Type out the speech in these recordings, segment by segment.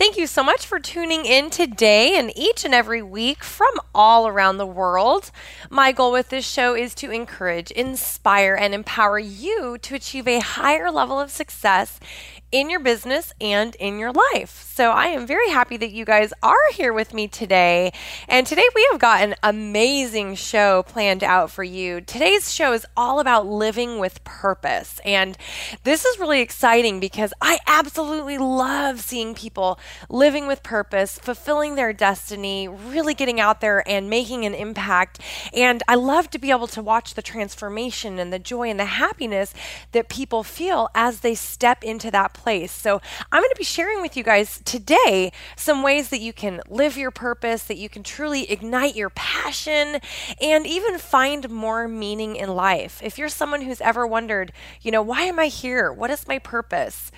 Thank you so much for tuning in today and each and every week from all around the world. My goal with this show is to encourage, inspire, and empower you to achieve a higher level of success in your business and in your life. So I am very happy that you guys are here with me today. And today we have got an amazing show planned out for you. Today's show is all about living with purpose. And this is really exciting because I absolutely love seeing people living with purpose, fulfilling their destiny, really getting out there and making an impact. And I love to be able to watch the transformation and the joy and the happiness that people feel as they step into that place. So, I'm going to be sharing with you guys today some ways that you can live your purpose, that you can truly ignite your passion, and even find more meaning in life. If you're someone who's ever wondered, you know, why am I here? What is my purpose?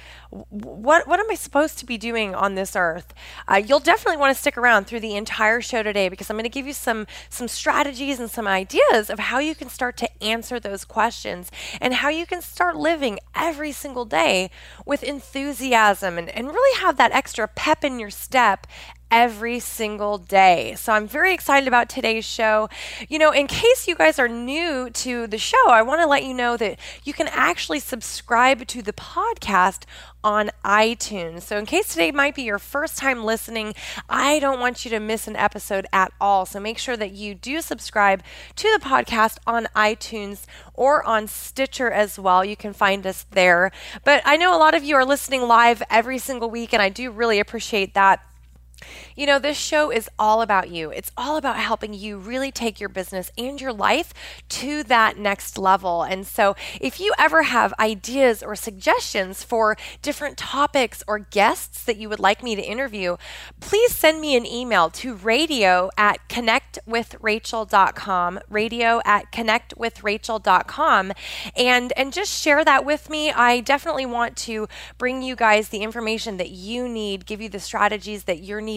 What what am I supposed to be doing on this earth? Uh, you'll definitely want to stick around through the entire show today because I'm going to give you some some strategies and some ideas of how you can start to answer those questions and how you can start living every single day with enthusiasm and, and really have that extra pep in your step every single day. So I'm very excited about today's show. You know, in case you guys are new to the show, I want to let you know that you can actually subscribe to the podcast on iTunes. So, in case today might be your first time listening, I don't want you to miss an episode at all. So, make sure that you do subscribe to the podcast on iTunes or on Stitcher as well. You can find us there. But I know a lot of you are listening live every single week, and I do really appreciate that. You know, this show is all about you. It's all about helping you really take your business and your life to that next level. And so, if you ever have ideas or suggestions for different topics or guests that you would like me to interview, please send me an email to radio at connectwithrachel.com, radio at connectwithrachel.com, and, and just share that with me. I definitely want to bring you guys the information that you need, give you the strategies that you're needing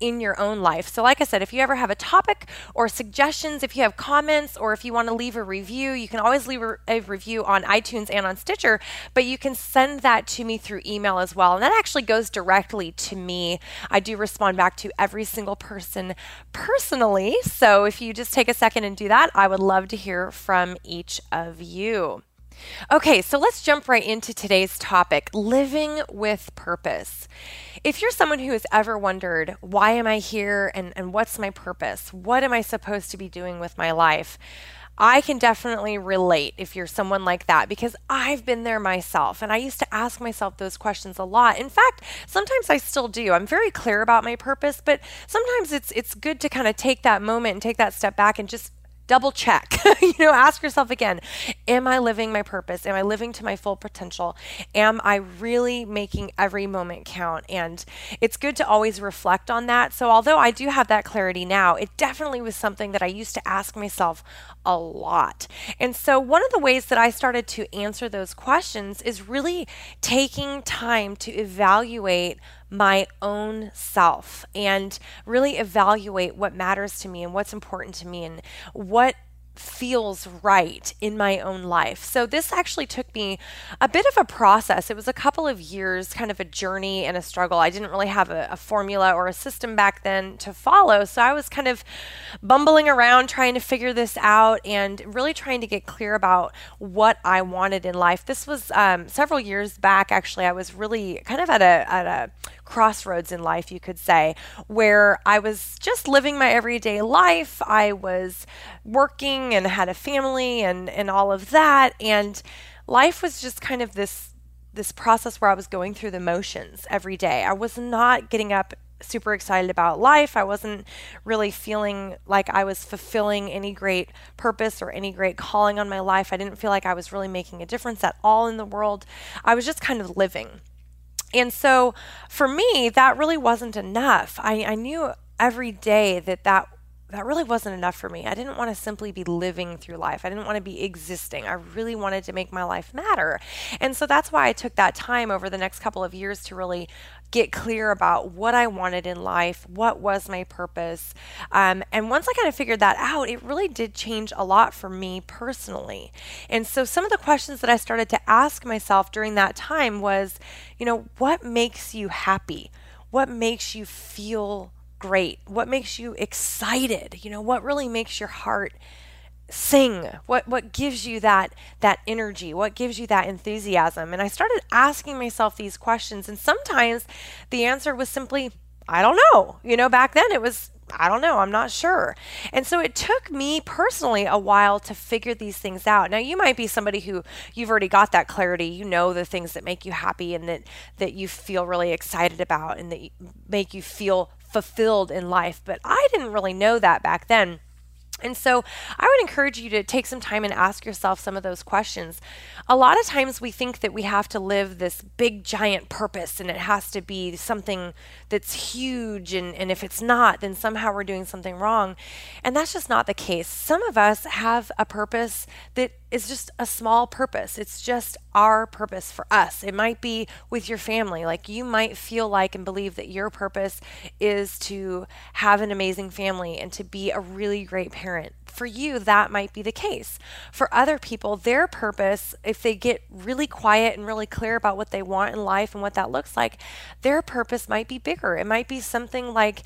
in your own life. So, like I said, if you ever have a topic or suggestions, if you have comments, or if you want to leave a review, you can always leave a review on iTunes and on Stitcher, but you can send that to me through email as well. And that actually goes directly to me. I do respond back to every single person personally. So, if you just take a second and do that, I would love to hear from each of you. Okay, so let's jump right into today's topic living with purpose. If you're someone who has ever wondered, why am I here and, and what's my purpose? What am I supposed to be doing with my life? I can definitely relate if you're someone like that because I've been there myself and I used to ask myself those questions a lot. In fact, sometimes I still do. I'm very clear about my purpose, but sometimes it's it's good to kind of take that moment and take that step back and just double check. you know, ask yourself again Am I living my purpose? Am I living to my full potential? Am I really making every moment count? And it's good to always reflect on that. So, although I do have that clarity now, it definitely was something that I used to ask myself a lot. And so, one of the ways that I started to answer those questions is really taking time to evaluate my own self and really evaluate what matters to me and what's important to me and what feels right in my own life. So this actually took me a bit of a process. It was a couple of years, kind of a journey and a struggle. I didn't really have a, a, formula or a system back then to follow. So I was kind of bumbling around trying to figure this out and really trying to get clear about what I wanted in life. This was um, several years back, actually. I was really kind of at a, at a crossroads in life, you could say, where I was just living my everyday life. I was working and had a family and, and all of that. And life was just kind of this this process where I was going through the motions every day. I was not getting up super excited about life. I wasn't really feeling like I was fulfilling any great purpose or any great calling on my life. I didn't feel like I was really making a difference at all in the world. I was just kind of living. And so for me, that really wasn't enough. I, I knew every day that that that really wasn't enough for me. I didn't want to simply be living through life. I didn't want to be existing. I really wanted to make my life matter. And so that's why I took that time over the next couple of years to really get clear about what I wanted in life, what was my purpose. Um, and once I kind of figured that out, it really did change a lot for me personally. And so some of the questions that I started to ask myself during that time was, you know, what makes you happy? What makes you feel great? What makes you excited? You know, what really makes your heart sing? What what gives you that that energy? What gives you that enthusiasm? And I started asking myself these questions and sometimes the answer was simply I don't know. You know, back then it was I don't know, I'm not sure. And so it took me personally a while to figure these things out. Now you might be somebody who you've already got that clarity, you know the things that make you happy and that that you feel really excited about and that make you feel fulfilled in life. But I didn't really know that back then. And so I would encourage you to take some time and ask yourself some of those questions. A lot of times we think that we have to live this big giant purpose and it has to be something that's huge and, and if it's not, then somehow we're doing something wrong. And that's just not the case. Some of us have a purpose that is just a small purpose. It's just our purpose for us. It might be with your family. Like you might feel like and believe that your purpose is to have an amazing family and to be a really great parent. For you, that might be the case. For other people, their purpose, if they get really quiet and really clear about what they want in life and what that looks like, their purpose might be bigger. It might be something like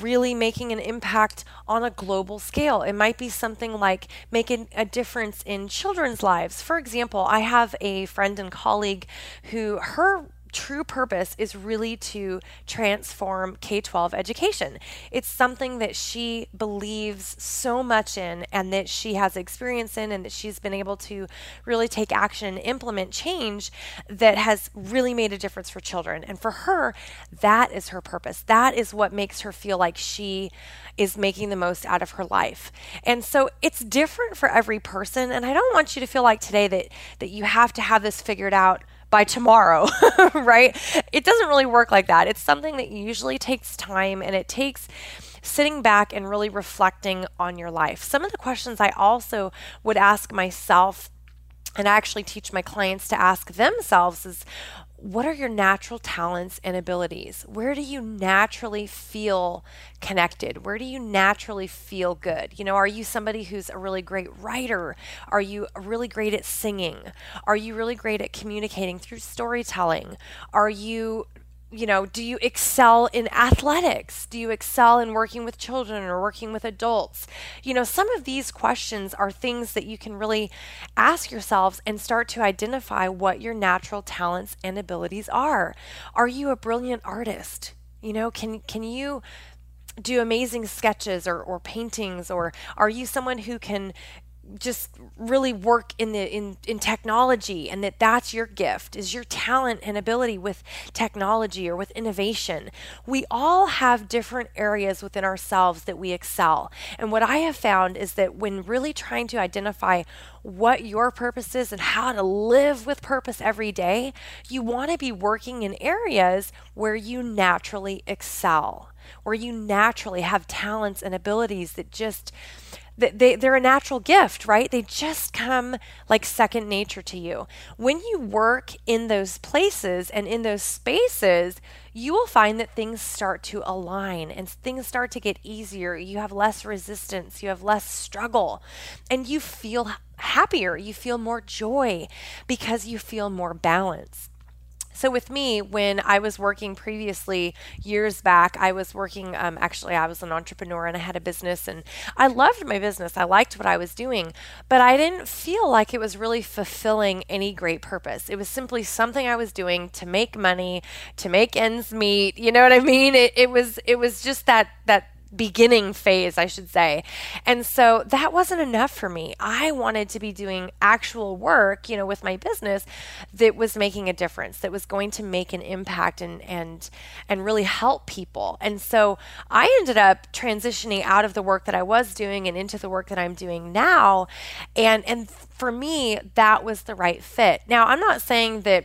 really making an impact on a global scale. It might be something like making a difference in children's lives. For example, I have a friend and colleague who her true purpose is really to transform K 12 education. It's something that she believes so much in and that she has experience in, and that she's been able to really take action and implement change that has really made a difference for children. And for her, that is her purpose. That is what makes her feel like she is making the most out of her life. And so it's different for every person. And I don't want you to feel like today that, that you have to have this figured out by tomorrow, right? It doesn't really work like that. It's something that usually takes time and it takes sitting back and really reflecting on your life. Some of the questions I also would ask myself and I actually teach my clients to ask themselves is what are your natural talents and abilities? Where do you naturally feel connected? Where do you naturally feel good? You know, are you somebody who's a really great writer? Are you really great at singing? Are you really great at communicating through storytelling? Are you you know, do you excel in athletics? Do you excel in working with children or working with adults? You know, some of these questions are things that you can really ask yourselves and start to identify what your natural talents and abilities are. Are you a brilliant artist? You know, can can you do amazing sketches or, or paintings or are you someone who can just really work in the in in technology and that that's your gift is your talent and ability with technology or with innovation. We all have different areas within ourselves that we excel. And what i have found is that when really trying to identify what your purpose is and how to live with purpose every day you want to be working in areas where you naturally excel where you naturally have talents and abilities that just they, they're a natural gift, right? They just come like second nature to you. When you work in those places and in those spaces, you will find that things start to align and things start to get easier. You have less resistance, you have less struggle, and you feel happier. You feel more joy because you feel more balance. So, with me, when I was working previously years back, I was working, um, actually, I was an entrepreneur and I had a business and I loved my business. I liked what I was doing, but I didn't feel like it was really fulfilling any great purpose. It was simply something I was doing to make money, to make ends meet. You know what I mean? It, it was, it was just that, that beginning phase, I should say. And so that wasn't enough for me. I wanted to be doing actual work, you know, with my business that was making a difference, that was going to make an impact and and and really help people. And so I ended up transitioning out of the work that I was doing and into the work that I'm doing now. And and for me, that was the right fit. Now, I'm not saying that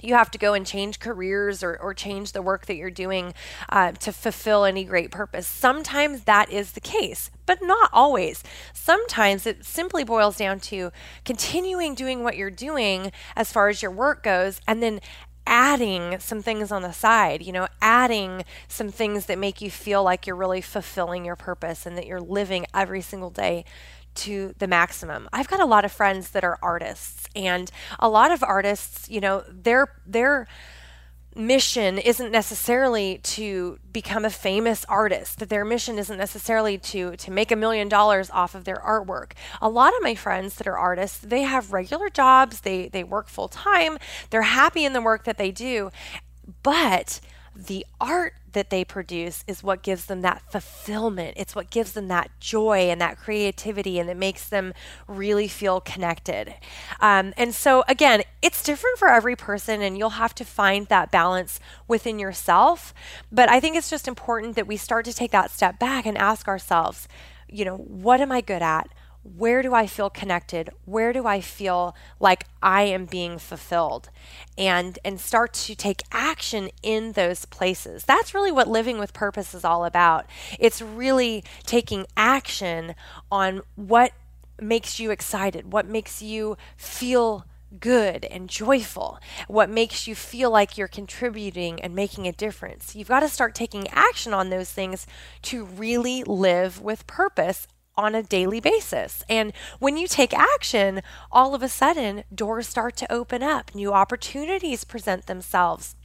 you have to go and change careers or, or change the work that you're doing uh, to fulfill any great purpose. Sometimes that is the case, but not always. Sometimes it simply boils down to continuing doing what you're doing as far as your work goes and then adding some things on the side, you know, adding some things that make you feel like you're really fulfilling your purpose and that you're living every single day to the maximum. I've got a lot of friends that are artists and a lot of artists, you know, their their mission isn't necessarily to become a famous artist that their mission isn't necessarily to to make a million dollars off of their artwork a lot of my friends that are artists they have regular jobs they they work full time they're happy in the work that they do but the art that they produce is what gives them that fulfillment. It's what gives them that joy and that creativity, and it makes them really feel connected. Um, and so, again, it's different for every person, and you'll have to find that balance within yourself. But I think it's just important that we start to take that step back and ask ourselves, you know, what am I good at? Where do I feel connected? Where do I feel like I am being fulfilled? And and start to take action in those places. That's really what living with purpose is all about. It's really taking action on what makes you excited, what makes you feel good and joyful, what makes you feel like you're contributing and making a difference. You've got to start taking action on those things to really live with purpose on a daily basis. And when you take action, all of a sudden, doors start to open up, new opportunities present themselves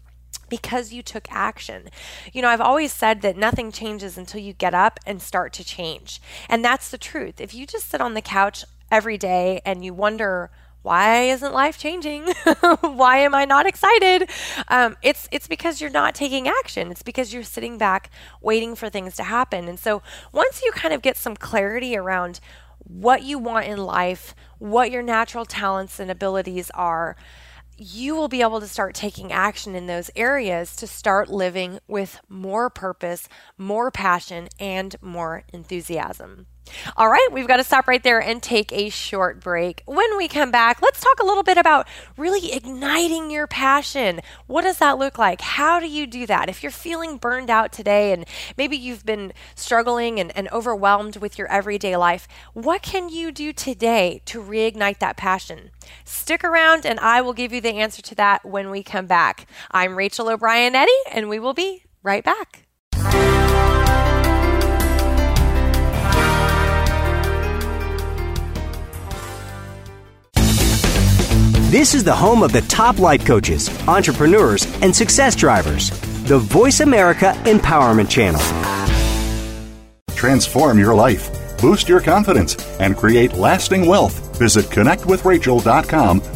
because you took action. You know, I've always said that nothing changes until you get up and start to change. And that's the truth. If you just sit on the couch every day and you wonder, why isn't life changing? why am I not excited? Um, it's it's because you're not taking action. It's because you're sitting back waiting for things to happen. And so once you kind of get some clarity around what you want in life, what your natural talents and abilities are, you will be able to start taking action in those areas to start living with more purpose, more passion, and more enthusiasm. All right, we've got to stop right there and take a short break. When we come back, let's talk a little bit about really igniting your passion. What does that look like? How do you do that? If you're feeling burned out today and maybe you've been struggling and, and overwhelmed with your everyday life, what can you do today to reignite that passion? Stick around and I will give you the answer to that when we come back. I'm Rachel O'Brien Eddy, and we will be right back. This is the home of the top life coaches, entrepreneurs, and success drivers. The Voice America Empowerment Channel. Transform your life, boost your confidence, and create lasting wealth. Visit connectwithrachel.com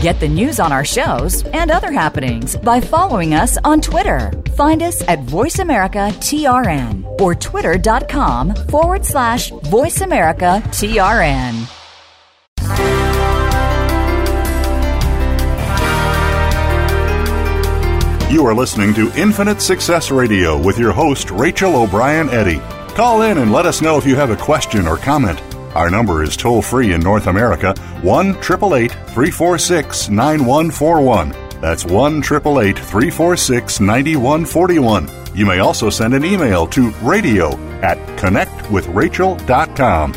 Get the news on our shows and other happenings by following us on Twitter. Find us at VoiceAmericaTRN or twitter.com forward slash VoiceAmericaTRN. You are listening to Infinite Success Radio with your host, Rachel O'Brien Eddy. Call in and let us know if you have a question or comment. Our number is toll free in North America 1 346 9141. That's 1 346 9141. You may also send an email to radio at connectwithrachel.com.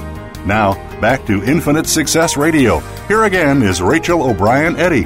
Now, back to Infinite Success Radio. Here again is Rachel O'Brien Eddy.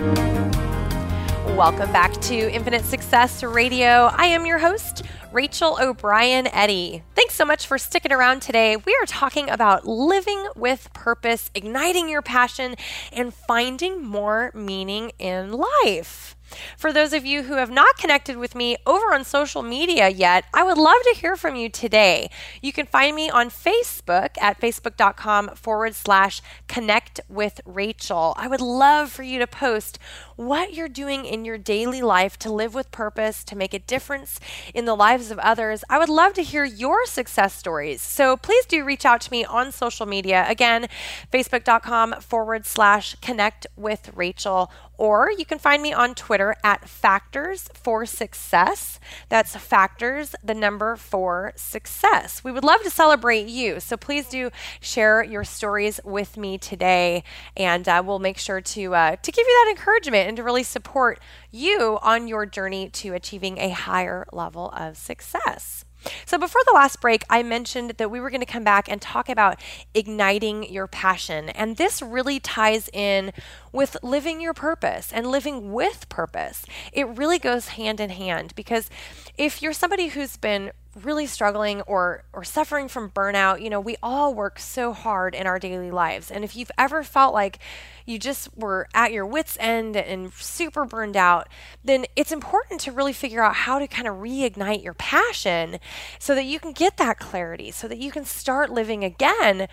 Welcome back to Infinite Success Radio. I am your host, Rachel O'Brien Eddy. Thanks so much for sticking around today. We are talking about living with purpose, igniting your passion, and finding more meaning in life. For those of you who have not connected with me over on social media yet, I would love to hear from you today. You can find me on Facebook at facebook.com forward slash connect with Rachel. I would love for you to post what you're doing in your daily life to live with purpose, to make a difference in the lives of others. I would love to hear your success stories. So please do reach out to me on social media. Again, facebook.com forward slash connect with Rachel or you can find me on Twitter at Factors for Success. That's Factors, the number for success. We would love to celebrate you. So please do share your stories with me today, and uh, we'll make sure to, uh, to give you that encouragement and to really support you on your journey to achieving a higher level of success. So, before the last break, I mentioned that we were going to come back and talk about igniting your passion. And this really ties in with living your purpose and living with purpose. It really goes hand in hand because if you're somebody who's been really struggling or or suffering from burnout, you know, we all work so hard in our daily lives. And if you've ever felt like you just were at your wits end and super burned out, then it's important to really figure out how to kind of reignite your passion so that you can get that clarity, so that you can start living again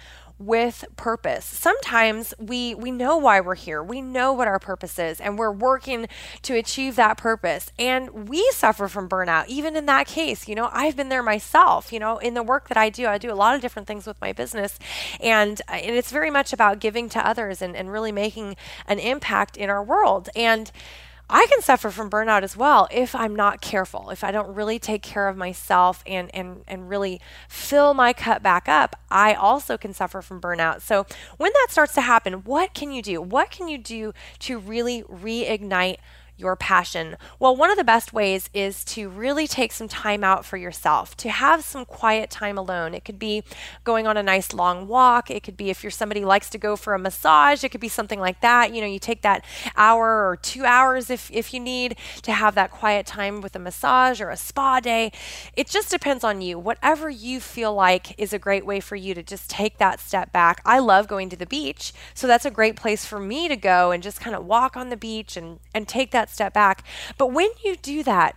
with purpose. Sometimes we we know why we're here. We know what our purpose is and we're working to achieve that purpose. And we suffer from burnout even in that case. You know, I've been there myself, you know, in the work that I do. I do a lot of different things with my business and uh, and it's very much about giving to others and and really making an impact in our world. And I can suffer from burnout as well if I'm not careful, if I don't really take care of myself and, and, and really fill my cup back up. I also can suffer from burnout. So, when that starts to happen, what can you do? What can you do to really reignite? Your passion? Well, one of the best ways is to really take some time out for yourself, to have some quiet time alone. It could be going on a nice long walk. It could be if you're somebody likes to go for a massage, it could be something like that. You know, you take that hour or two hours if, if you need to have that quiet time with a massage or a spa day. It just depends on you. Whatever you feel like is a great way for you to just take that step back. I love going to the beach, so that's a great place for me to go and just kind of walk on the beach and, and take that step back. But when you do that,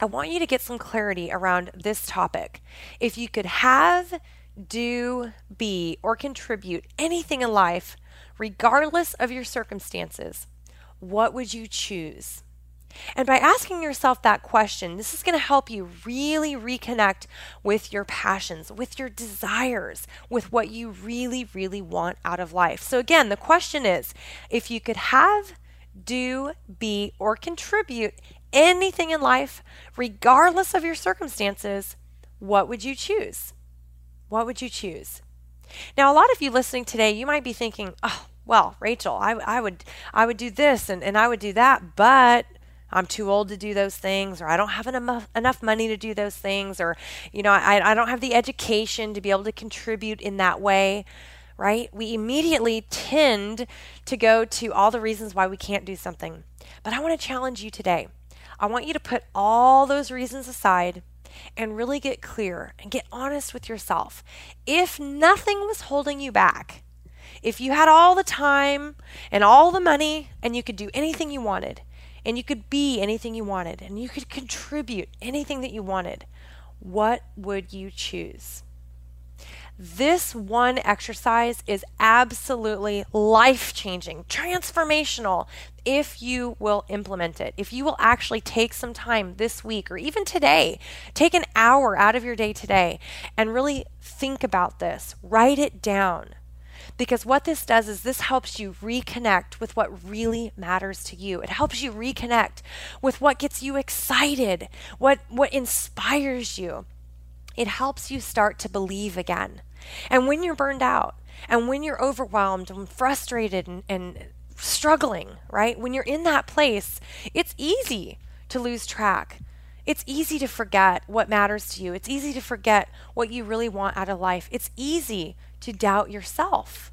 I want you to get some clarity around this topic. If you could have, do, be, or contribute anything in life, regardless of your circumstances, what would you choose? And by asking yourself that question, this is going to help you really reconnect with your passions, with your desires, with what you really, really want out of life. So, again, the question is if you could have, do, be, or contribute anything in life, regardless of your circumstances, what would you choose? What would you choose? Now, a lot of you listening today, you might be thinking, oh, well, Rachel, I, I would I would do this and, and I would do that, but I'm too old to do those things, or I don't have enough, enough money to do those things, or, you know, I, I don't have the education to be able to contribute in that way, right? We immediately tend to go to all the reasons why we can't do something. But I want to challenge you today. I want you to put all those reasons aside and really get clear and get honest with yourself. If nothing was holding you back, if you had all the time and all the money and you could do anything you wanted, and you could be anything you wanted, and you could contribute anything that you wanted, what would you choose? This one exercise is absolutely life changing, transformational if you will implement it. If you will actually take some time this week or even today, take an hour out of your day today and really think about this, write it down. Because what this does is this helps you reconnect with what really matters to you. It helps you reconnect with what gets you excited, what, what inspires you. It helps you start to believe again. And when you're burned out, and when you're overwhelmed and frustrated and, and struggling, right? When you're in that place, it's easy to lose track. It's easy to forget what matters to you. It's easy to forget what you really want out of life. It's easy to doubt yourself.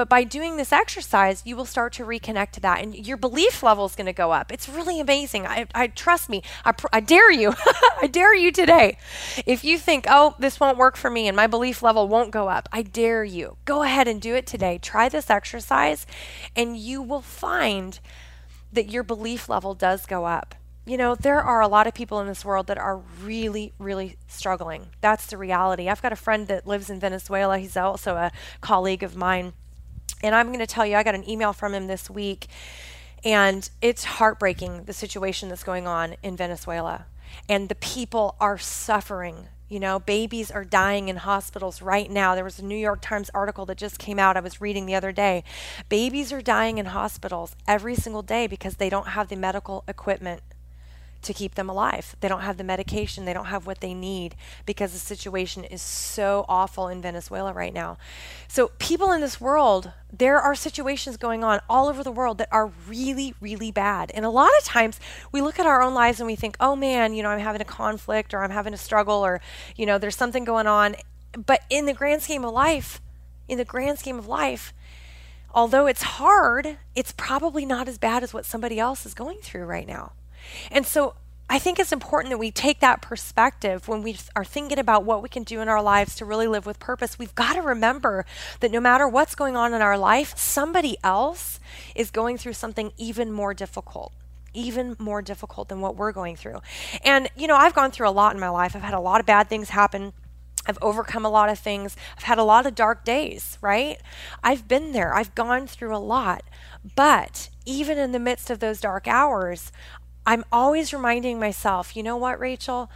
But by doing this exercise, you will start to reconnect to that, and your belief level is going to go up. It's really amazing. I, I trust me. I, pr- I dare you. I dare you today. If you think, oh, this won't work for me, and my belief level won't go up, I dare you. Go ahead and do it today. Try this exercise, and you will find that your belief level does go up you know, there are a lot of people in this world that are really, really struggling. That's the reality. I've got a friend that lives in Venezuela. He's also a colleague of mine. And I'm going to tell you, I got an email from him this week, and it's heartbreaking the situation that's going on in Venezuela. And the people are suffering. You know, babies are dying in hospitals right now. There was a New York Times article that just came out, I was reading the other day. Babies are dying in hospitals every single day because they don't have the medical equipment to keep them alive. They don't have the medication, they don't have what they need because the situation is so awful in Venezuela right now. So, people in this world, there are situations going on all over the world that are really, really bad. And a lot of times we look at our own lives and we think, oh man, you know, I'm having a conflict or I'm having a struggle or, you know, there's something going on. But in the grand scheme of life, in the grand scheme of life, although it's hard, it's probably not as bad as what somebody else is going through right now. And so I think it's important that we take that perspective when we are thinking about what we can do in our lives to really live with purpose. We've got to remember that no matter what's going on in our life, somebody else is going through something even more difficult even more difficult than what we're going through. And, you know, I've gone through a lot in my life. I've had a lot of bad things happen. I've overcome a lot of things. I've had a lot of dark days, right? I've been there. I've gone through a lot. But even in the midst of those dark hours, I'm always reminding myself, you know what, Rachel?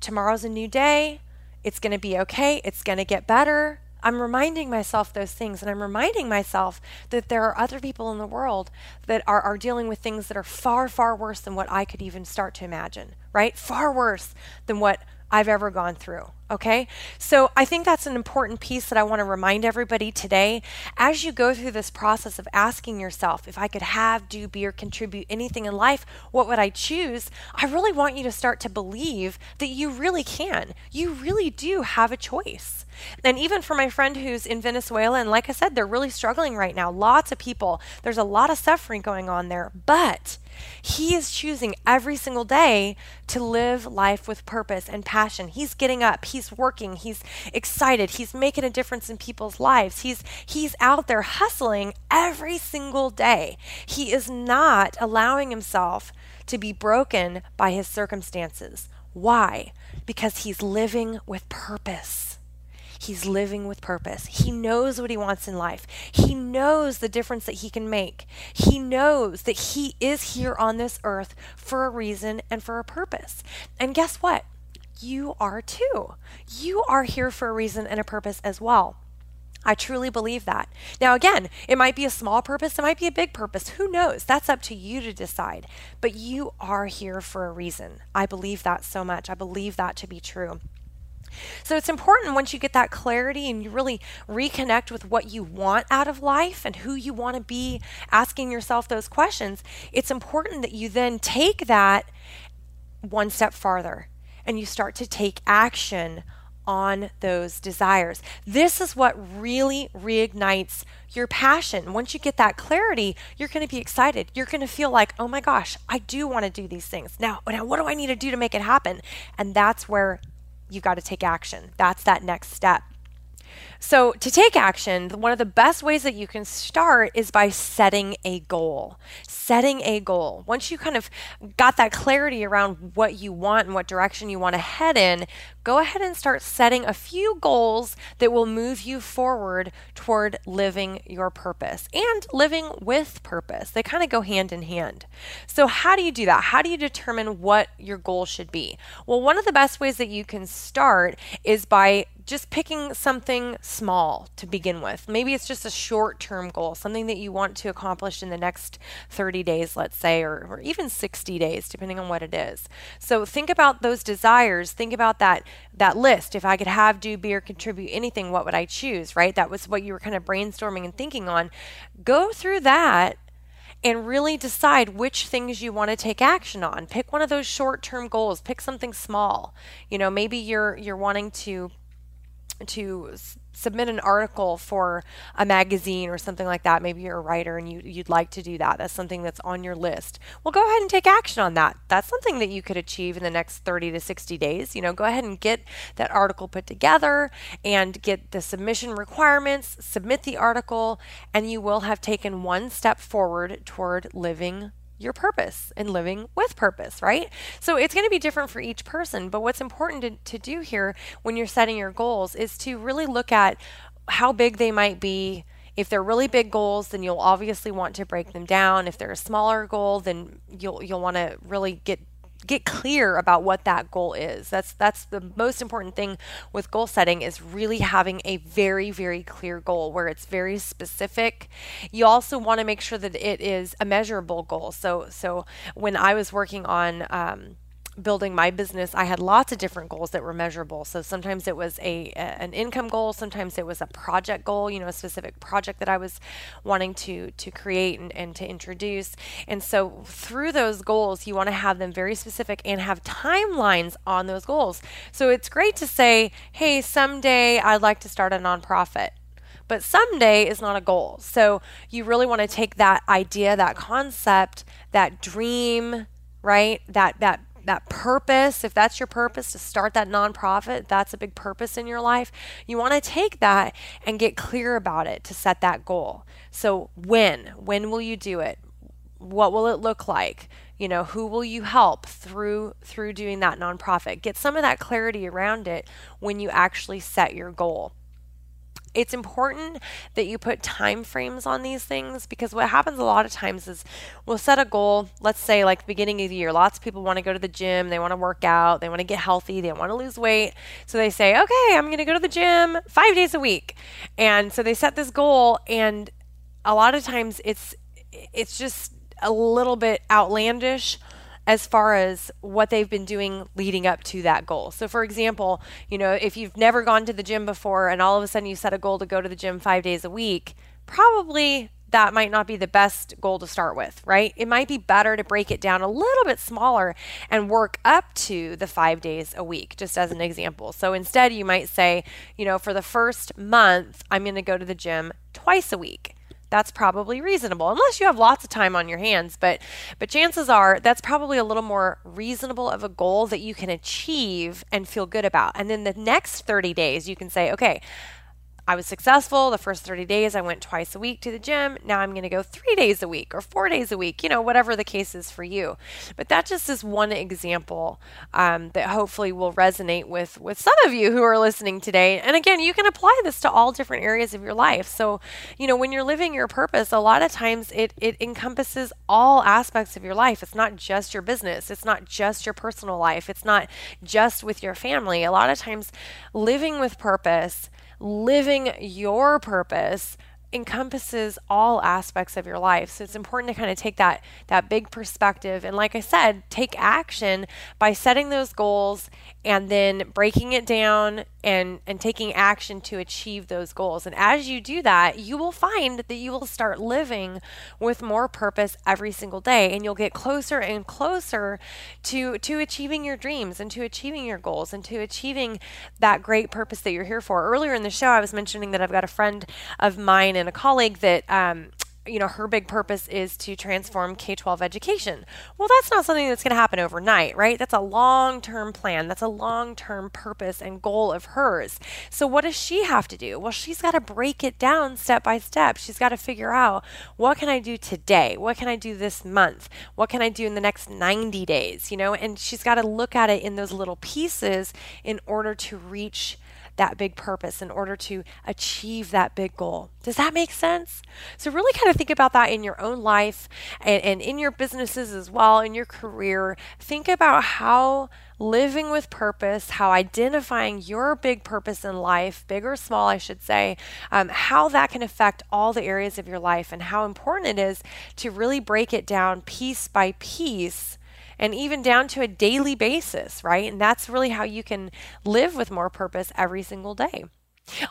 Tomorrow's a new day. It's going to be okay. It's going to get better. I'm reminding myself those things, and I'm reminding myself that there are other people in the world that are, are dealing with things that are far, far worse than what I could even start to imagine, right? Far worse than what I've ever gone through. Okay. So I think that's an important piece that I want to remind everybody today. As you go through this process of asking yourself, if I could have, do, be, or contribute anything in life, what would I choose? I really want you to start to believe that you really can. You really do have a choice. And even for my friend who's in Venezuela, and like I said, they're really struggling right now. Lots of people, there's a lot of suffering going on there. But he is choosing every single day to live life with purpose and passion. He's getting up, he's working, he's excited, he's making a difference in people's lives. He's he's out there hustling every single day. He is not allowing himself to be broken by his circumstances. Why? Because he's living with purpose. He's living with purpose. He knows what he wants in life. He knows the difference that he can make. He knows that he is here on this earth for a reason and for a purpose. And guess what? You are too. You are here for a reason and a purpose as well. I truly believe that. Now, again, it might be a small purpose, it might be a big purpose. Who knows? That's up to you to decide. But you are here for a reason. I believe that so much. I believe that to be true. So it's important once you get that clarity and you really reconnect with what you want out of life and who you want to be, asking yourself those questions. It's important that you then take that one step farther and you start to take action on those desires. This is what really reignites your passion. Once you get that clarity, you're going to be excited. You're going to feel like, "Oh my gosh, I do want to do these things." Now, now what do I need to do to make it happen? And that's where you've got to take action. That's that next step. So, to take action, one of the best ways that you can start is by setting a goal. Setting a goal. Once you kind of got that clarity around what you want and what direction you want to head in, go ahead and start setting a few goals that will move you forward toward living your purpose and living with purpose. They kind of go hand in hand. So, how do you do that? How do you determine what your goal should be? Well, one of the best ways that you can start is by just picking something small to begin with. Maybe it's just a short term goal, something that you want to accomplish in the next 30 days, let's say, or, or even 60 days, depending on what it is. So think about those desires. Think about that that list. If I could have, do, be, or contribute anything, what would I choose, right? That was what you were kind of brainstorming and thinking on. Go through that and really decide which things you want to take action on. Pick one of those short-term goals. Pick something small. You know, maybe you're you're wanting to to s- submit an article for a magazine or something like that. Maybe you're a writer and you, you'd like to do that. That's something that's on your list. Well, go ahead and take action on that. That's something that you could achieve in the next 30 to 60 days. You know, go ahead and get that article put together and get the submission requirements, submit the article, and you will have taken one step forward toward living your purpose and living with purpose, right? So it's going to be different for each person. But what's important to, to do here when you're setting your goals is to really look at how big they might be. If they're really big goals, then you'll obviously want to break them down. If they're a smaller goal, then you'll you'll want to really get get clear about what that goal is. That's that's the most important thing with goal setting is really having a very very clear goal where it's very specific. You also want to make sure that it is a measurable goal. So so when I was working on um, building my business, I had lots of different goals that were measurable. So sometimes it was a, a, an income goal, sometimes it was a project goal, you know, a specific project that I was wanting to to create and, and to introduce. And so through those goals, you want to have them very specific and have timelines on those goals. So it's great to say, hey, someday I'd like to start a nonprofit but someday is not a goal. So you really want to take that idea, that concept, that dream, right? That that that purpose, if that's your purpose to start that nonprofit, that's a big purpose in your life. You want to take that and get clear about it to set that goal. So, when? When will you do it? What will it look like? You know, who will you help through through doing that nonprofit? Get some of that clarity around it when you actually set your goal it's important that you put time frames on these things because what happens a lot of times is we'll set a goal let's say like beginning of the year lots of people want to go to the gym they want to work out they want to get healthy they want to lose weight. So they say okay i'm going to go to the gym five days a week. And so they set this goal and a lot of times it's it's just a little bit outlandish as far as what they've been doing leading up to that goal. So, for example, you know, if you've never gone to the gym before and all of a sudden you set a goal to go to the gym five days a week, probably that might not be the best goal to start with, right? It might be better to break it down a little bit smaller and work up to the five days a week, just as an example. So instead, you might say, you know, for the first month, I'm going to go to the gym twice a week that's probably reasonable unless you have lots of time on your hands but but chances are that's probably a little more reasonable of a goal that you can achieve and feel good about. And then the next 30 days you can say okay I was successful the first 30 days. I went twice a week to the gym. Now I'm going to go three days a week or four days a week, you know, whatever the case is for you. But that just is one example um, that hopefully will resonate with, with some of you who are listening today. And again, you can apply this to all different areas of your life. So, you know, when you're living your purpose, a lot of times it, it encompasses all aspects of your life. It's not just your business, it's not just your personal life, it's not just with your family. A lot of times, living with purpose living your purpose encompasses all aspects of your life. So it's important to kind of take that that big perspective and like I said, take action by setting those goals and then breaking it down and and taking action to achieve those goals. And as you do that, you will find that you will start living with more purpose every single day and you'll get closer and closer to to achieving your dreams and to achieving your goals and to achieving that great purpose that you're here for. Earlier in the show I was mentioning that I've got a friend of mine and a colleague that um, you know, her big purpose is to transform K 12 education. Well, that's not something that's going to happen overnight, right? That's a long term plan. That's a long term purpose and goal of hers. So, what does she have to do? Well, she's got to break it down step by step. She's got to figure out what can I do today? What can I do this month? What can I do in the next 90 days? You know, and she's got to look at it in those little pieces in order to reach that big purpose, in order to achieve that big goal. Does that make sense? So, really kind of think about that in your own life and, and in your businesses as well, in your career. Think about how living with purpose, how identifying your big purpose in life, big or small, I should say, um, how that can affect all the areas of your life and how important it is to really break it down piece by piece and even down to a daily basis, right? And that's really how you can live with more purpose every single day.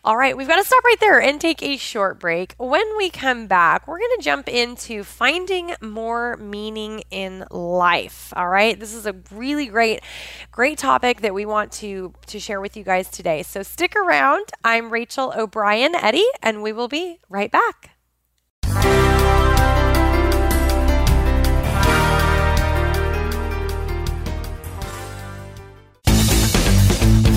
All right, we've got to stop right there and take a short break. When we come back, we're going to jump into finding more meaning in life. All right, this is a really great, great topic that we want to to share with you guys today. So stick around. I'm Rachel O'Brien Eddy, and we will be right back.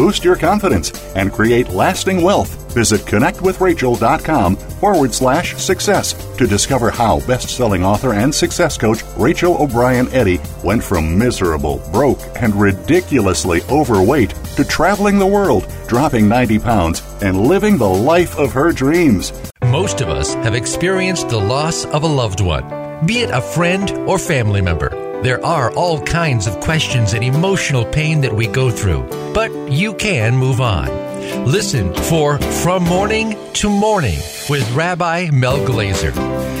boost your confidence, and create lasting wealth. Visit connectwithrachel.com forward slash success to discover how best selling author and success coach Rachel O'Brien Eddy went from miserable, broke, and ridiculously overweight to traveling the world, dropping 90 pounds, and living the life of her dreams. Most of us have experienced the loss of a loved one, be it a friend or family member. There are all kinds of questions and emotional pain that we go through, but you can move on. Listen for From Morning to Morning with Rabbi Mel Glazer.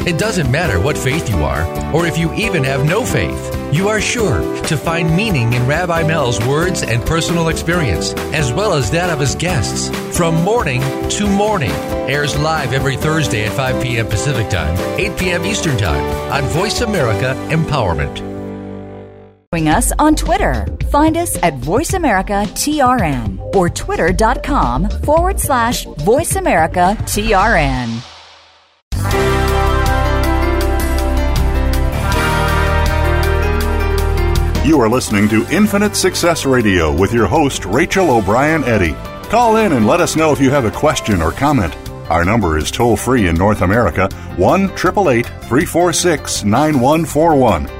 It doesn't matter what faith you are, or if you even have no faith. You are sure to find meaning in Rabbi Mel's words and personal experience, as well as that of his guests. From Morning to Morning airs live every Thursday at 5 p.m. Pacific Time, 8 p.m. Eastern Time on Voice America Empowerment. Following us on Twitter. Find us at VoiceAmericaTRN America TRN or twitter.com forward slash VoiceAmericaTRN. You are listening to Infinite Success Radio with your host, Rachel O'Brien Eddy. Call in and let us know if you have a question or comment. Our number is toll free in North America 1 888 346 9141.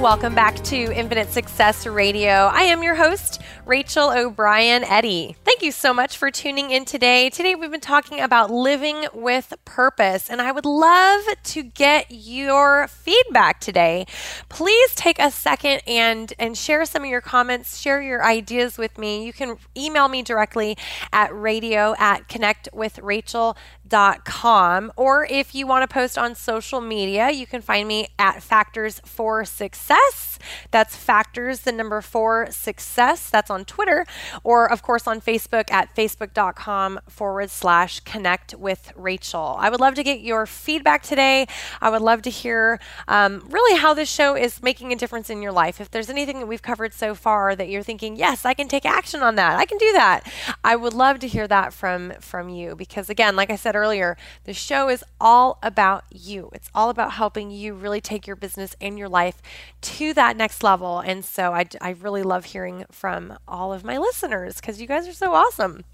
Welcome back to Infinite Success Radio. I am your host, Rachel O'Brien Eddy. Thank you so much for tuning in today. Today we've been talking about living with purpose, and I would love to get your feedback today. Please take a second and and share some of your comments, share your ideas with me. You can email me directly at radio at connectwithrachel.com, or if you want to post on social media, you can find me at Factors for Success. That's Factors, the number four success. That's on Twitter, or of course on Facebook at facebook.com forward slash connect with Rachel. I would love to get your feedback today. I would love to hear um, really how this show is making a difference in your life. If there's anything that we've covered so far that you're thinking, yes, I can take action on that, I can do that. I would love to hear that from from you because again, like I said earlier, the show is all about you. It's all about helping you really take your business and your life to that next level. And so I, I really love hearing from all of my listeners because you guys are so awesome.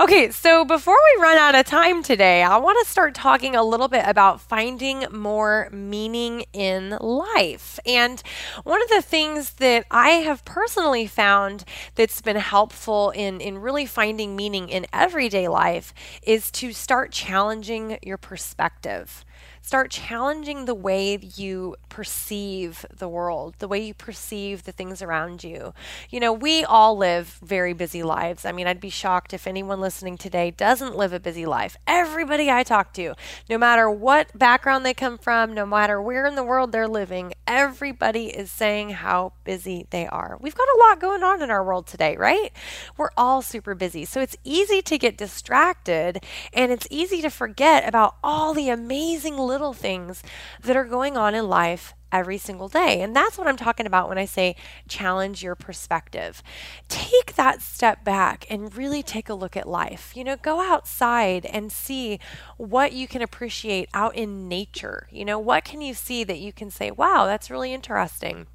Okay, so before we run out of time today, I want to start talking a little bit about finding more meaning in life. And one of the things that I have personally found that's been helpful in, in really finding meaning in everyday life is to start challenging your perspective start challenging the way you perceive the world, the way you perceive the things around you. You know, we all live very busy lives. I mean, I'd be shocked if anyone listening today doesn't live a busy life. Everybody I talk to, no matter what background they come from, no matter where in the world they're living, everybody is saying how busy they are. We've got a lot going on in our world today, right? We're all super busy. So it's easy to get distracted and it's easy to forget about all the amazing little little things that are going on in life every single day. And that's what I'm talking about when I say challenge your perspective. Take that step back and really take a look at life. You know, go outside and see what you can appreciate out in nature. You know, what can you see that you can say, wow, that's really interesting?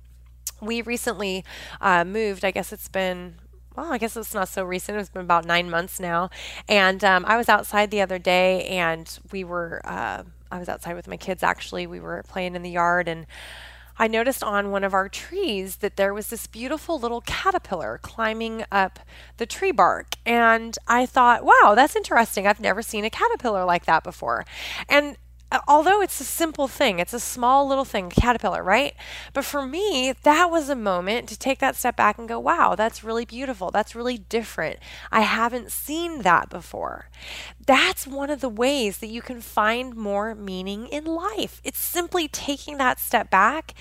We recently uh, moved, I guess it's been well, I guess it's not so recent. It's been about nine months now. And um, I was outside the other day and we were uh, I was outside with my kids actually. We were playing in the yard and I noticed on one of our trees that there was this beautiful little caterpillar climbing up the tree bark. And I thought, wow, that's interesting. I've never seen a caterpillar like that before. And although it's a simple thing, it's a small little thing, caterpillar, right? But for me, that was a moment to take that step back and go, wow, that's really beautiful. That's really different. I haven't seen that before. That's one of the ways that you can find more meaning in life. It's simply taking that step back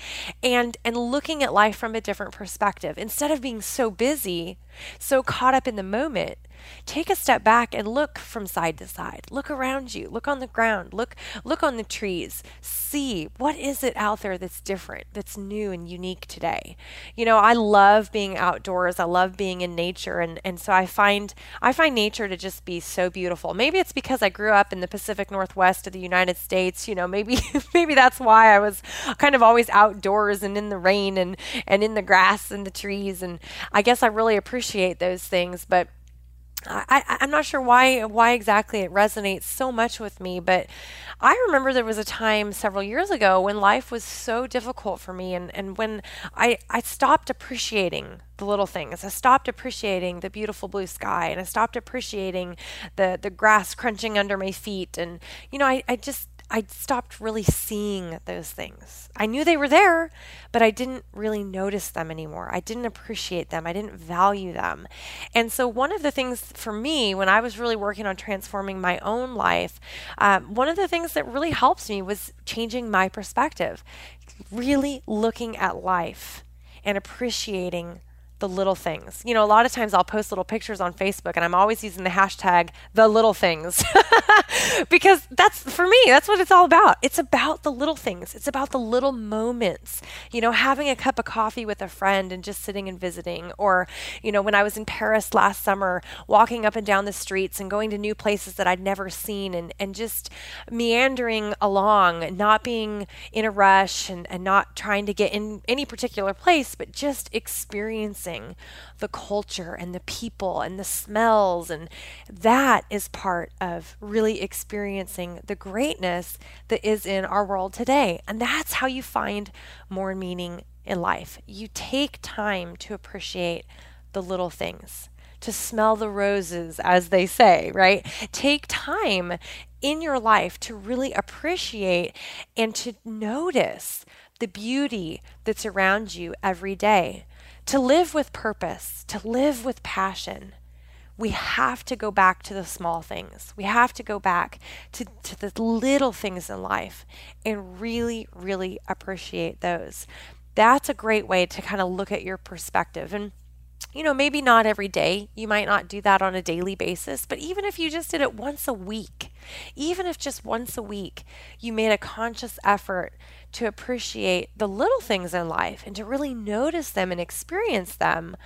and and looking at life from a different perspective. Instead of being so busy, so caught up in the moment, take a step back and look from side to side. Look around you. Look on the ground. Look look on the trees. See what is it out there that's different, that's new and unique today. You know, I love being outdoors. I love being in nature and and so I find I find nature to just be so beautiful. Maybe it's because I grew up in the Pacific Northwest of the United States, you know, maybe maybe that's why I was kind of always outdoors and in the rain and and in the grass and the trees and I guess I really appreciate those things, but I, am not sure why why exactly it resonates so much with me, but I remember there was a time several years ago when life was so difficult for me and, and when I, I stopped appreciating the little things. I stopped appreciating the beautiful blue sky and I stopped appreciating the, the grass crunching under my feet and you know I, I just I stopped really seeing those things. I knew they were there, but I didn't really notice them anymore. I didn't appreciate them. I didn't value them. And so, one of the things for me when I was really working on transforming my own life, um, one of the things that really helps me was changing my perspective, really looking at life and appreciating the little things. You know, a lot of times I'll post little pictures on Facebook and I'm always using the hashtag the little things because that's for me, that's what it's all about. It's about the little things, it's about the little moments. You know, having a cup of coffee with a friend and just sitting and visiting. Or, you know, when I was in Paris last summer, walking up and down the streets and going to new places that I'd never seen and, and just meandering along, not being in a rush and, and not trying to get in any particular place, but just experiencing the culture and the people and the smells. And that is part of really experiencing the greatness that is in our world today. And that's how you find more meaning in life. You take time to appreciate the little things to smell the roses, as they say, right? Take time in your life to really appreciate and to notice the beauty that's around you every day to live with purpose, to live with passion, we have to go back to the small things. We have to go back to, to the little things in life and really, really appreciate those. That's a great way to kind of look at your perspective. And you know, maybe not every day. You might not do that on a daily basis, but even if you just did it once a week, even if just once a week you made a conscious effort to appreciate the little things in life and to really notice them and experience them,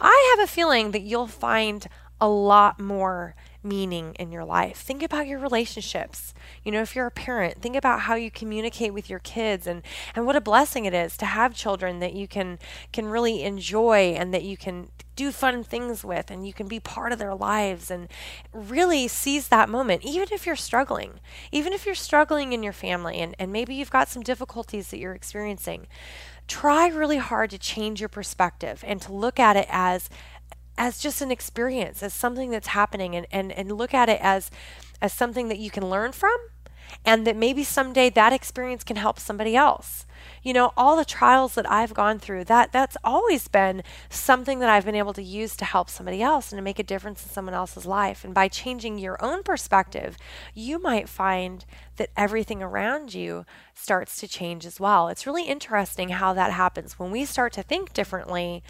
I have a feeling that you'll find a lot more meaning in your life. Think about your relationships. You know, if you're a parent, think about how you communicate with your kids and, and what a blessing it is to have children that you can can really enjoy and that you can do fun things with and you can be part of their lives and really seize that moment even if you're struggling even if you're struggling in your family and, and maybe you've got some difficulties that you're experiencing try really hard to change your perspective and to look at it as as just an experience as something that's happening and, and, and look at it as as something that you can learn from and that maybe someday that experience can help somebody else. You know all the trials that i've gone through that that's always been something that i've been able to use to help somebody else and to make a difference in someone else's life. And by changing your own perspective you might find that everything around you starts to change as well. It's really interesting how that happens. When we start to think differently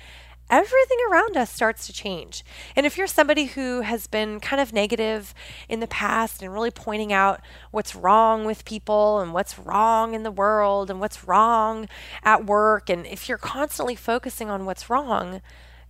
everything around us starts to change. And if you're somebody who has been kind of negative in the past and really pointing out what's wrong with people and what's wrong in the world and what's wrong at work, and if you're constantly focusing on what's wrong,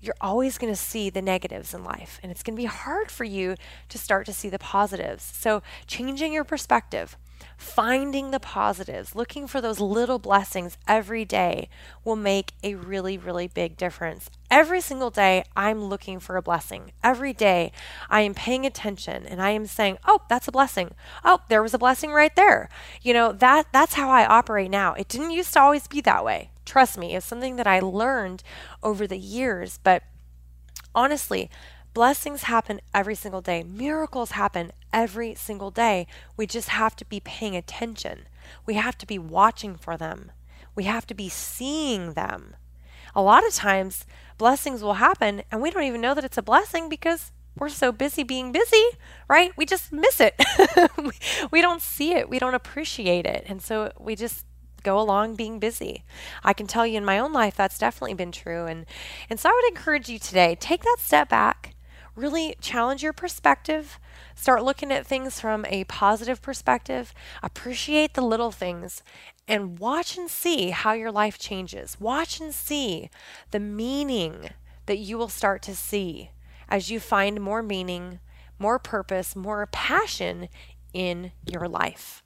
you're always going to see the negatives in life. And it's going to be hard for you to start to see the positives. So, changing your perspective, finding the positives, looking for those little blessings every day will make a really, really big difference. Every single day, I'm looking for a blessing. Every day, I am paying attention and I am saying, "Oh, that's a blessing. Oh, there was a blessing right there." You know, that that's how I operate now. It didn't used to always be that way. Trust me, it's something that I learned over the years, but honestly, Blessings happen every single day. Miracles happen every single day. We just have to be paying attention. We have to be watching for them. We have to be seeing them. A lot of times, blessings will happen and we don't even know that it's a blessing because we're so busy being busy, right? We just miss it. we don't see it. We don't appreciate it. And so we just go along being busy. I can tell you in my own life that's definitely been true and and so I would encourage you today take that step back really challenge your perspective. Start looking at things from a positive perspective. Appreciate the little things and watch and see how your life changes. Watch and see the meaning that you will start to see as you find more meaning, more purpose, more passion in your life.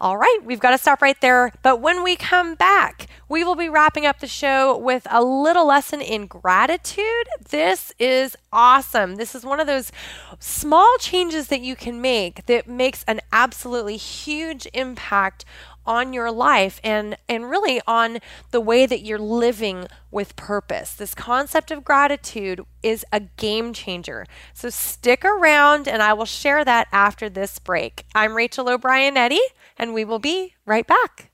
All right, we've got to stop right there. But when we come back, we will be wrapping up the show with a little lesson in gratitude. This is awesome. This is one of those small changes that you can make that makes an absolutely huge impact on your life and and really on the way that you're living with purpose. This concept of gratitude is a game changer. So stick around and I will share that after this break. I'm Rachel O'Brien Eddy and we will be right back.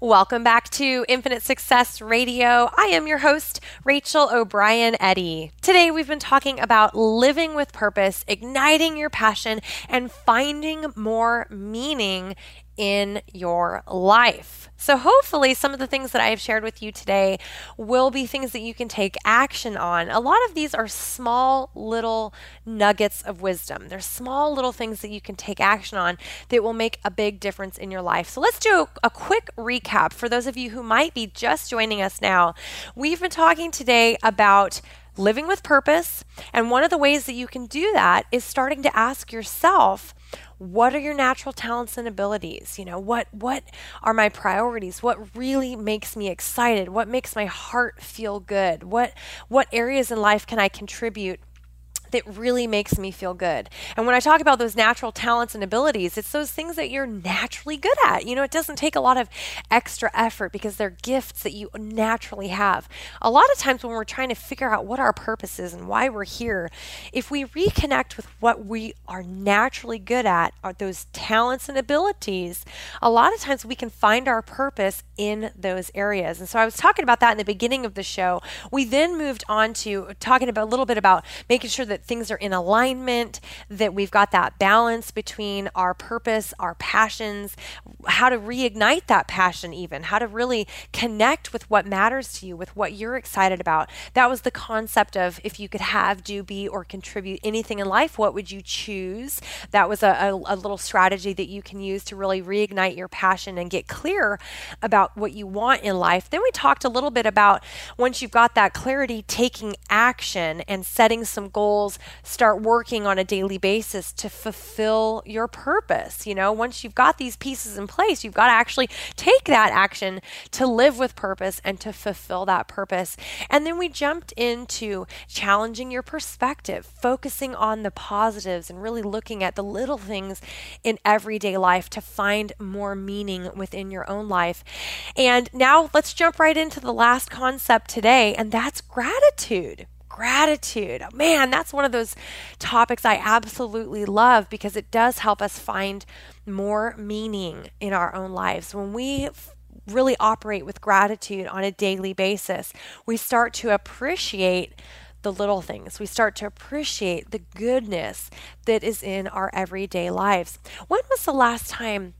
Welcome back to Infinite Success Radio. I am your host, Rachel O'Brien Eddy. Today we've been talking about living with purpose, igniting your passion, and finding more meaning in your life. So, hopefully, some of the things that I have shared with you today will be things that you can take action on. A lot of these are small little nuggets of wisdom. They're small little things that you can take action on that will make a big difference in your life. So, let's do a quick recap for those of you who might be just joining us now. We've been talking today about living with purpose, and one of the ways that you can do that is starting to ask yourself, what are your natural talents and abilities? You know what what are my priorities? What really makes me excited? What makes my heart feel good? What what areas in life can i contribute that really makes me feel good. And when I talk about those natural talents and abilities, it's those things that you're naturally good at. You know, it doesn't take a lot of extra effort because they're gifts that you naturally have. A lot of times when we're trying to figure out what our purpose is and why we're here, if we reconnect with what we are naturally good at, are those talents and abilities, a lot of times we can find our purpose in those areas. And so I was talking about that in the beginning of the show. We then moved on to talking about a little bit about making sure that things are in alignment, that we've got that balance between our purpose, our passions, how to reignite that passion, even, how to really connect with what matters to you, with what you're excited about. That was the concept of if you could have, do, be, or contribute anything in life, what would you choose? That was a, a, a little strategy that you can use to really reignite your passion and get clear about what you want in life. Then we talked a little bit about once you've got that clarity, taking action and setting some goals individuals start working on a daily basis to fulfill your purpose. You know, once you've got these pieces in place, you've got to actually take that action to live with purpose and to fulfill that purpose. And then we jumped into challenging your perspective, focusing on the positives and really looking at the little things in everyday life to find more meaning within your own life. And now let's jump right into the last concept today, and that's gratitude gratitude. Man, that's one of those topics I absolutely love because it does help us find more meaning in our own lives. When we really operate with gratitude on a daily basis, we start to appreciate the little things. We start to appreciate the goodness that is in our everyday lives. When was the last time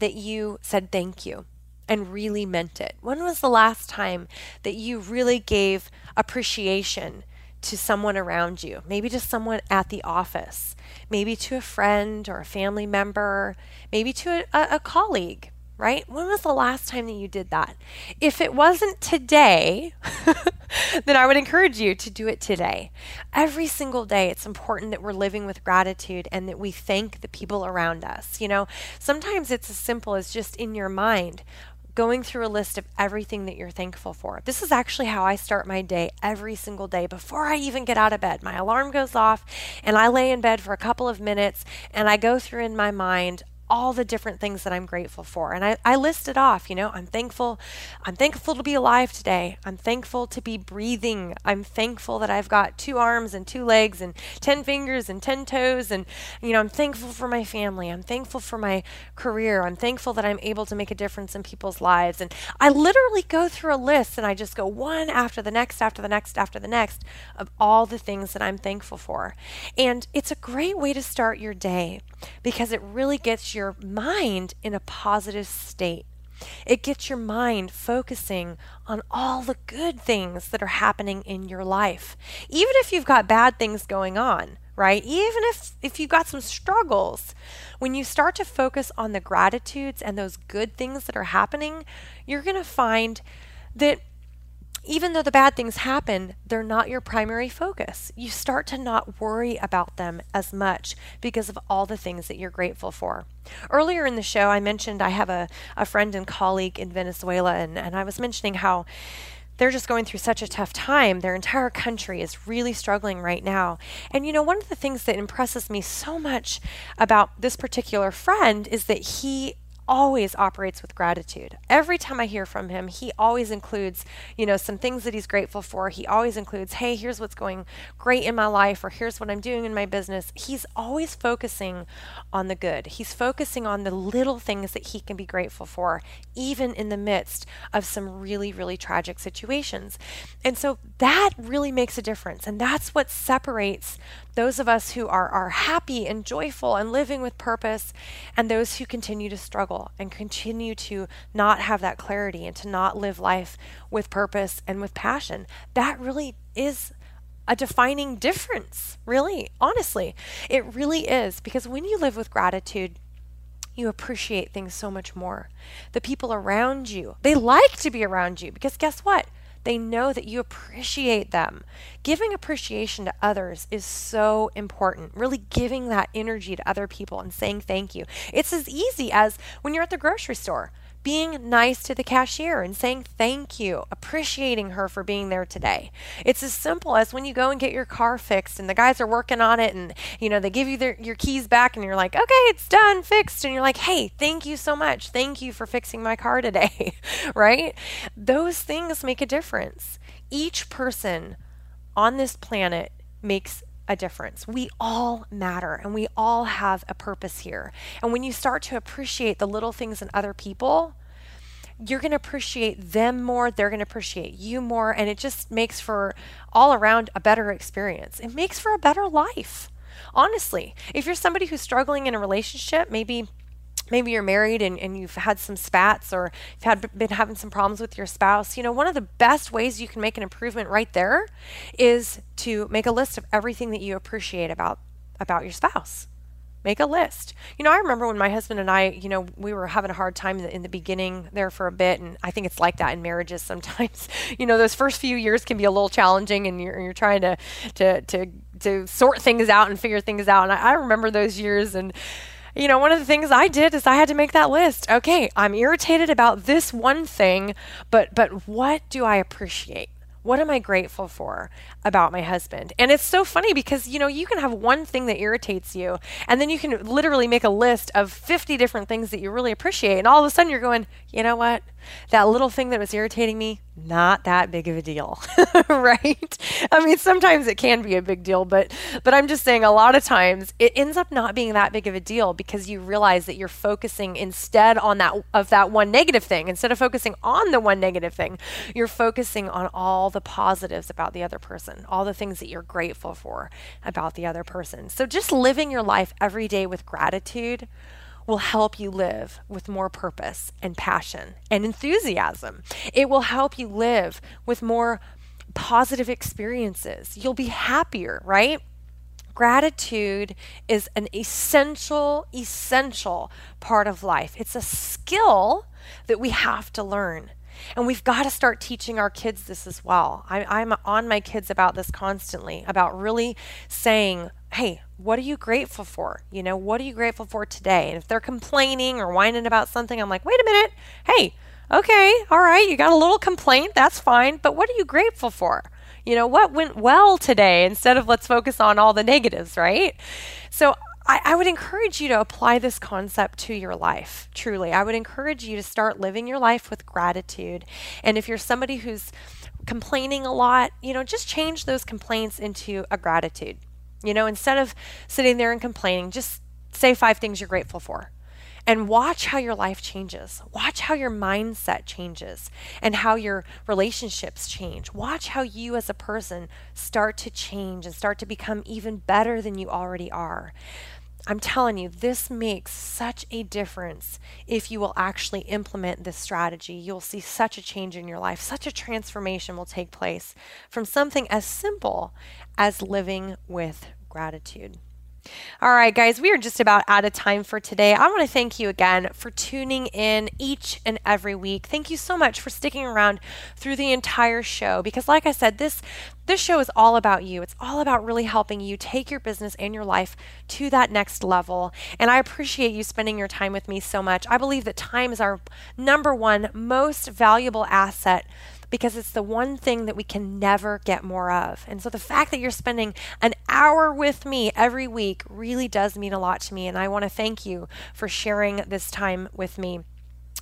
that you said thank you and really meant it? When was the last time that you really gave appreciation to someone around you? Maybe to someone at the office, maybe to a friend or a family member, maybe to a, a colleague right? When was the last time that you did that? If it wasn't today, then I would encourage you to do it today. Every single day, it's important that we're living with gratitude and that we thank the people around us. You know, sometimes it's as simple as just in your mind going through a list of everything that you're thankful for. This is actually how I start my day every single day before I even get out of bed. My alarm goes off and I lay in bed for a couple of minutes and I go through in my mind all the different things that I'm grateful for. And I, I listed off, you know, I'm thankful. I'm thankful to be alive today. I'm thankful to be breathing. I'm thankful that I've got two arms and two legs and 10 fingers and 10 toes. And, you know, I'm thankful for my family. I'm thankful for my career. I'm thankful that I'm able to make a difference in people's lives. And I literally go through a list and I just go one after the next, after the next, after the next of all the things that I'm thankful for. And it's a great way to start your day because it really gets your your mind in a positive state. It gets your mind focusing on all the good things that are happening in your life. Even if you've got bad things going on, right? Even if if you've got some struggles, when you start to focus on the gratitudes and those good things that are happening, you're going to find that even though the bad things happen, they're not your primary focus. You start to not worry about them as much because of all the things that you're grateful for. Earlier in the show, I mentioned I have a, a friend and colleague in Venezuela, and, and I was mentioning how they're just going through such a tough time. Their entire country is really struggling right now. And you know, one of the things that impresses me so much about this particular friend is that he always operates with gratitude. Every time I hear from him, he always includes, you know, some things that he's grateful for. He always includes, hey, here's what's going great in my life, or here's what I'm doing in my business. He's always focusing on the good. He's focusing on the little things that he can be grateful for, even in the midst of some really, really tragic situations. And so that really makes a difference. And that's what separates those of us who are, are happy and joyful and living with purpose, and those who continue to struggle and continue to not have that clarity and to not live life with purpose and with passion. That really is a defining difference, really, honestly. It really is, because when you live with gratitude, you appreciate things so much more. The people around you, they like to be around you because guess what? They know that you appreciate them. Giving appreciation to others is so important. Really giving that energy to other people and saying thank you. It's as easy as when you're at the grocery store being nice to the cashier and saying thank you, appreciating her for being there today. It's as simple as when you go and get your car fixed and the guys are working on it and you know they give you their, your keys back and you're like, "Okay, it's done, fixed." And you're like, "Hey, thank you so much. Thank you for fixing my car today." right? Those things make a difference. Each person on this planet makes a difference. We all matter and we all have a purpose here. And when you start to appreciate the little things in other people, you're going to appreciate them more, they're going to appreciate you more, and it just makes for all around a better experience. It makes for a better life. Honestly, if you're somebody who's struggling in a relationship, maybe maybe you're married and, and you've had some spats or you've had been having some problems with your spouse you know one of the best ways you can make an improvement right there is to make a list of everything that you appreciate about about your spouse. Make a list. You know i remember when my husband and i you know we were having a hard time in the, in the beginning there for a bit and i think it's like that in marriages sometimes. You know those first few years can be a little challenging and you're, you're trying to to to to sort things out and figure things out. And I, I remember those years and you know, one of the things I did is I had to make that list. Okay, I'm irritated about this one thing, but but what do I appreciate? What am I grateful for about my husband? And it's so funny because, you know, you can have one thing that irritates you, and then you can literally make a list of 50 different things that you really appreciate. And all of a sudden you're going, you know what? That little thing that was irritating me, not that big of a deal, right? I mean, sometimes it can be a big deal, but but I'm just saying a lot of times it ends up not being that big of a deal because you realize that you're focusing instead on that of that one negative thing. Instead of focusing on the one negative thing, you're focusing on all the positives about the other person, all the things that you're grateful for about the other person. So just living your life every day with gratitude will help you live with more purpose and passion and enthusiasm. It will help you live with more positive experiences. You'll be happier, right? Gratitude is an essential, essential part of life. It's a skill that we have to learn. And we've got to start teaching our kids this as well. I, am on my kids about this constantly, about really saying, hey, what are you grateful for? You know, what are you grateful for today? And if they're complaining or whining about something, I'm like, wait a minute. Hey, okay, all right, you got a little complaint. That's fine. But what are you grateful for? You know, what went well today instead of let's focus on all the negatives, right? So I, I, would encourage you to apply this concept to your life, truly. I would encourage you to start living your life with gratitude. And if you're somebody who's complaining a lot, you know, just change those complaints into a gratitude. You know, instead of sitting there and complaining, just say five things you're grateful for. And watch how your life changes. Watch how your mindset changes and how your relationships change. Watch how you as a person start to change and start to become even better than you already are. I'm telling you, this makes such a difference if you will actually implement this strategy. You'll see such a change in your life, such a transformation will take place from something as simple as living with gratitude. All right, guys, we are just about out of time for today. I want to thank you again for tuning in each and every week. Thank you so much for sticking around through the entire show because like I said, this this show is all about you. It's all about really helping you take your business and your life to that next level. And I appreciate you spending your time with me so much. I believe that time is our number one most valuable asset because it's the one thing that we can never get more of. And so the fact that you're spending an hour with me every week really does mean a lot to me. And I want to thank you for sharing this time with me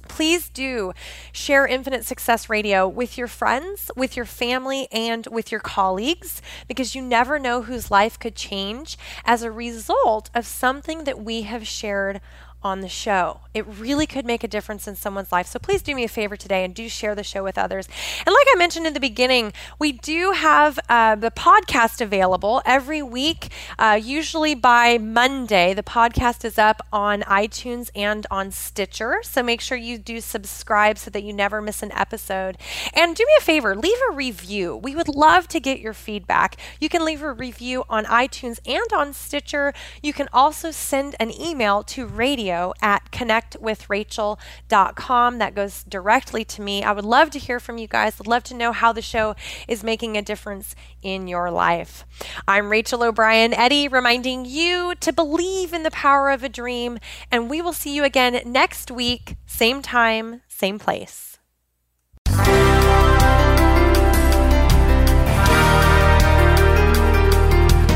please do share Infinite Success Radio with your friends, with your family, and with your colleagues because you never know whose life could change as a result of something that we have shared on the show. It really could make a difference in someone's life. So please do me a favor today and do share the show with others. And like I mentioned in the beginning, we do have uh, the podcast available every week, uh, usually by Monday. The podcast is up on iTunes and on Stitcher. So make sure you do subscribe so that you never miss an episode. And do me a favor, leave a review. We would love to get your feedback. You can leave a review on iTunes and on Stitcher. You can also send an email to radio at connectwithrachel.com. That goes directly to me. I would love to hear from you guys. I'd love to know how the show is making a difference in your life. I'm Rachel O'Brien Eddy, reminding you to believe in the power of a dream, and we will see you again next week, same time, same place.